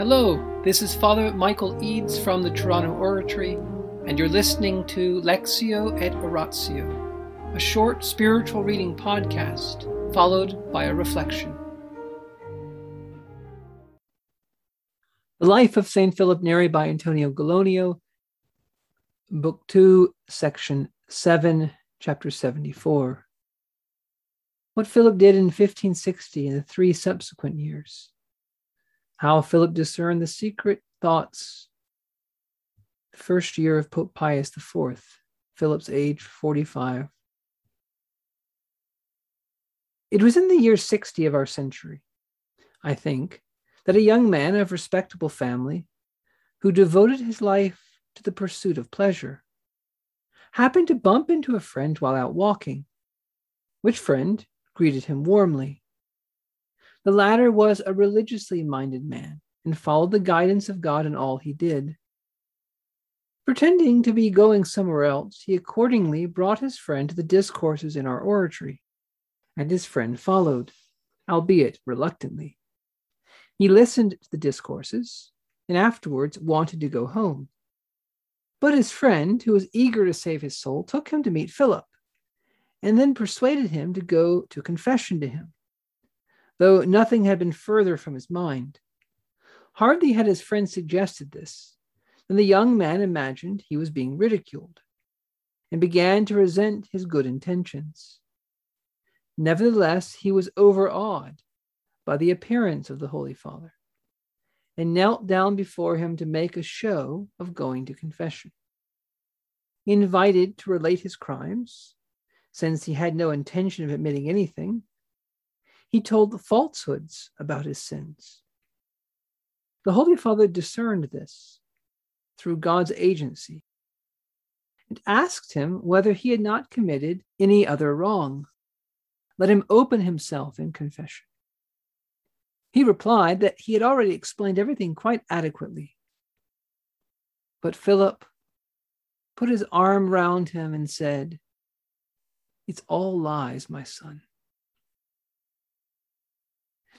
Hello, this is Father Michael Eads from the Toronto Oratory, and you're listening to Lectio et Oratio, a short spiritual reading podcast followed by a reflection. The Life of St. Philip Neri by Antonio Gallonio, Book 2, Section 7, Chapter 74. What Philip did in 1560 and the three subsequent years. How Philip discerned the secret thoughts. The first year of Pope Pius IV, Philip's age 45. It was in the year 60 of our century, I think, that a young man of respectable family, who devoted his life to the pursuit of pleasure, happened to bump into a friend while out walking, which friend greeted him warmly. The latter was a religiously minded man and followed the guidance of God in all he did. Pretending to be going somewhere else, he accordingly brought his friend to the discourses in our oratory, and his friend followed, albeit reluctantly. He listened to the discourses and afterwards wanted to go home. But his friend, who was eager to save his soul, took him to meet Philip and then persuaded him to go to confession to him, though nothing had been further from his mind. Hardly had his friend suggested this than the young man imagined he was being ridiculed and began to resent his good intentions. Nevertheless, he was overawed by the appearance of the Holy Father and knelt down before him to make a show of going to confession. Invited to relate his crimes since he had no intention of admitting anything, he told the falsehoods about his sins. The Holy Father discerned this through God's agency and asked him whether he had not committed any other wrong. Let him open himself in confession. He replied that he had already explained everything quite adequately. But Philip put his arm round him and said, it's all lies, my son.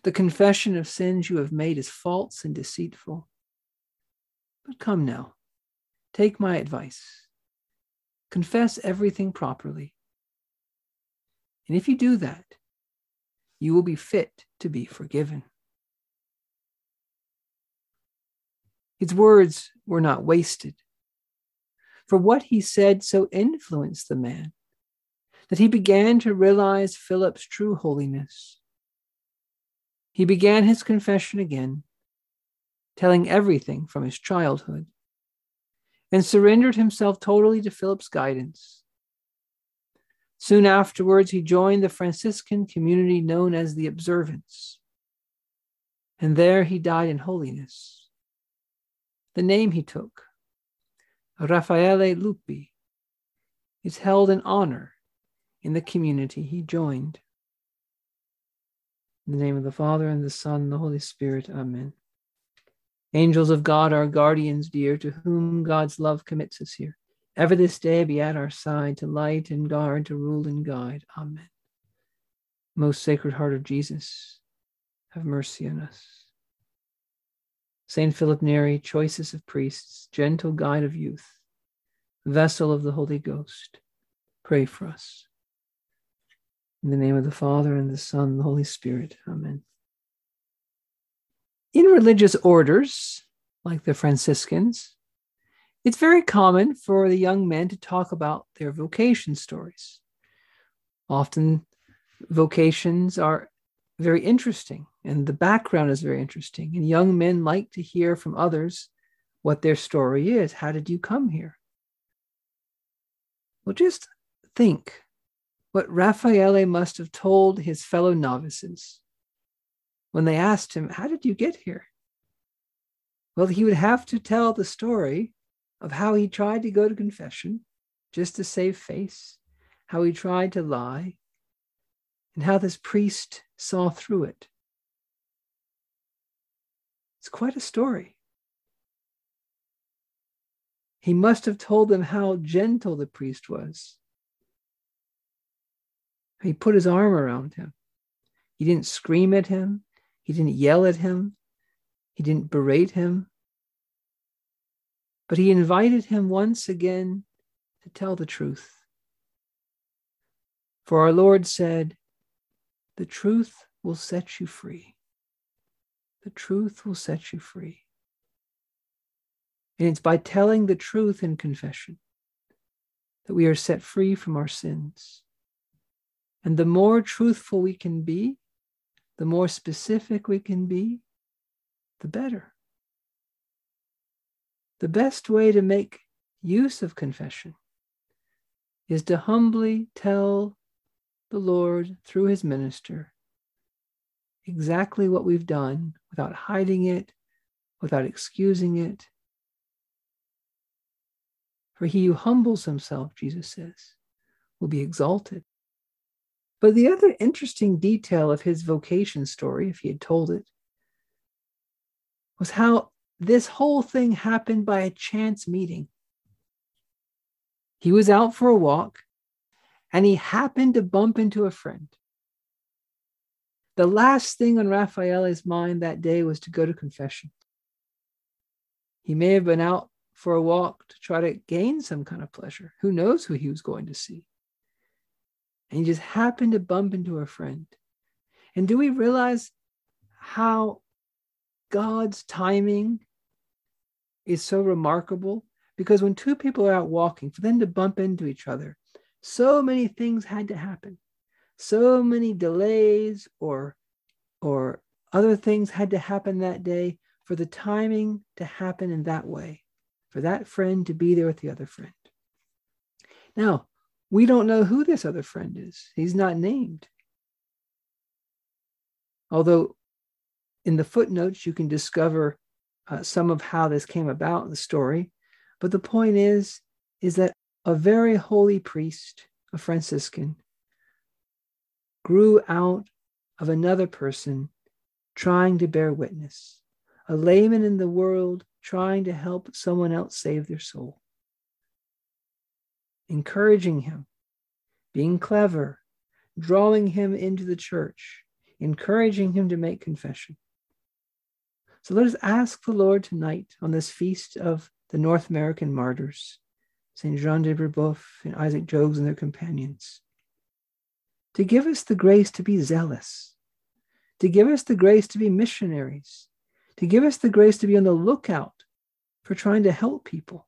The confession of sins you have made is false and deceitful. But come now, take my advice. Confess everything properly. And if you do that, you will be fit to be forgiven. His words were not wasted, for what he said so influenced the man that he began to realize Philip's true holiness. He began his confession again, telling everything from his childhood, and surrendered himself totally to Philip's guidance. Soon afterwards, he joined the Franciscan community known as the Observants, and there he died in holiness. The name he took, Raffaele Lupi, is held in honor in the community he joined. In the name of the Father, and the Son, and the Holy Spirit, Amen. Angels of God, our guardians dear, to whom God's love commits us here, ever this day be at our side to light and guard, to rule and guide. Amen. Most Sacred Heart of Jesus, have mercy on us. Saint Philip Neri, choicest of priests, gentle guide of youth, vessel of the Holy Ghost, pray for us. In the name of the Father, and the Son, and the Holy Spirit. Amen. In religious orders, like the Franciscans, it's very common for the young men to talk about their vocation stories. Often, vocations are very interesting, and the background is very interesting. And young men like to hear from others what their story is. How did you come here? Well, just think what Raffaele must have told his fellow novices when they asked him, How did you get here? Well, he would have to tell the story of how he tried to go to confession just to save face, how he tried to lie, and how this priest saw through it. It's quite a story. He must have told them how gentle the priest was, he put his arm around him. He didn't scream at him. He didn't yell at him. He didn't berate him, but he invited him once again to tell the truth. For our Lord said, The truth will set you free. The truth will set you free. And it's by telling the truth in confession that we are set free from our sins. And the more truthful we can be, the more specific we can be, the better. The best way to make use of confession is to humbly tell the Lord through his minister exactly what we've done without hiding it, without excusing it. For he who humbles himself, Jesus says, will be exalted. But the other interesting detail of his vocation story, if he had told it, was how this whole thing happened by a chance meeting. He was out for a walk and he happened to bump into a friend. The last thing on Raffaele's mind that day was to go to confession. He may have been out for a walk to try to gain some kind of pleasure. Who knows who he was going to see? And he just happened to bump into a friend. And do we realize how God's timing is so remarkable? Because when two people are out walking, for them to bump into each other, so many things had to happen so many delays or or other things had to happen that day for the timing to happen in that way for that friend to be there with the other friend now we don't know who this other friend is. He's not named. Although in the footnotes you can discover uh, some of how this came about in the story. But the point is is that a very holy priest a franciscan grew out of another person trying to bear witness, a layman in the world trying to help someone else save their soul. Encouraging him, being clever, drawing him into the church, encouraging him to make confession. So let us ask the Lord tonight on this feast of the North American martyrs, St. Jean de Brebeuf and Isaac Jogues and their companions to give us the grace to be zealous, to give us the grace to be missionaries, to give us the grace to be on the lookout for trying to help people.